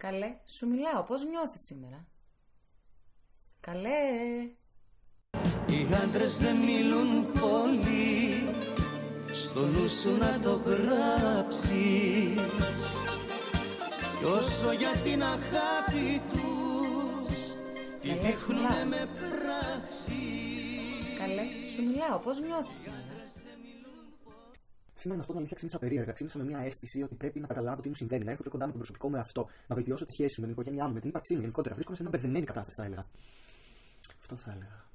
Καλέ, σου μιλάω. Πώς νιώθεις σήμερα; Καλέ. Οι άντρες δεν μιλούν πολύ Στο νου σου να το γράψεις Κι όσο για την αγάπη τους Τη Καλέ, δείχνουνε μιλάω. με πράξεις Καλέ, σου μιλάω. Πώς νιώθεις σήμερα; Σήμερα, να σου πω την αλήθεια, ξύπνησα περίεργα. Ξύπνησα με μια αίσθηση ότι πρέπει να καταλάβω τι μου συμβαίνει, να έρθω πιο κοντά με τον προσωπικό μου εαυτό, να βελτιώσω τη σχέση μου με την οικογένειά μου, με την ύπαρξή μου γενικότερα. Βρίσκομαι σε μια μπερδεμένη κατάσταση, θα έλεγα. Αυτό θα έλεγα.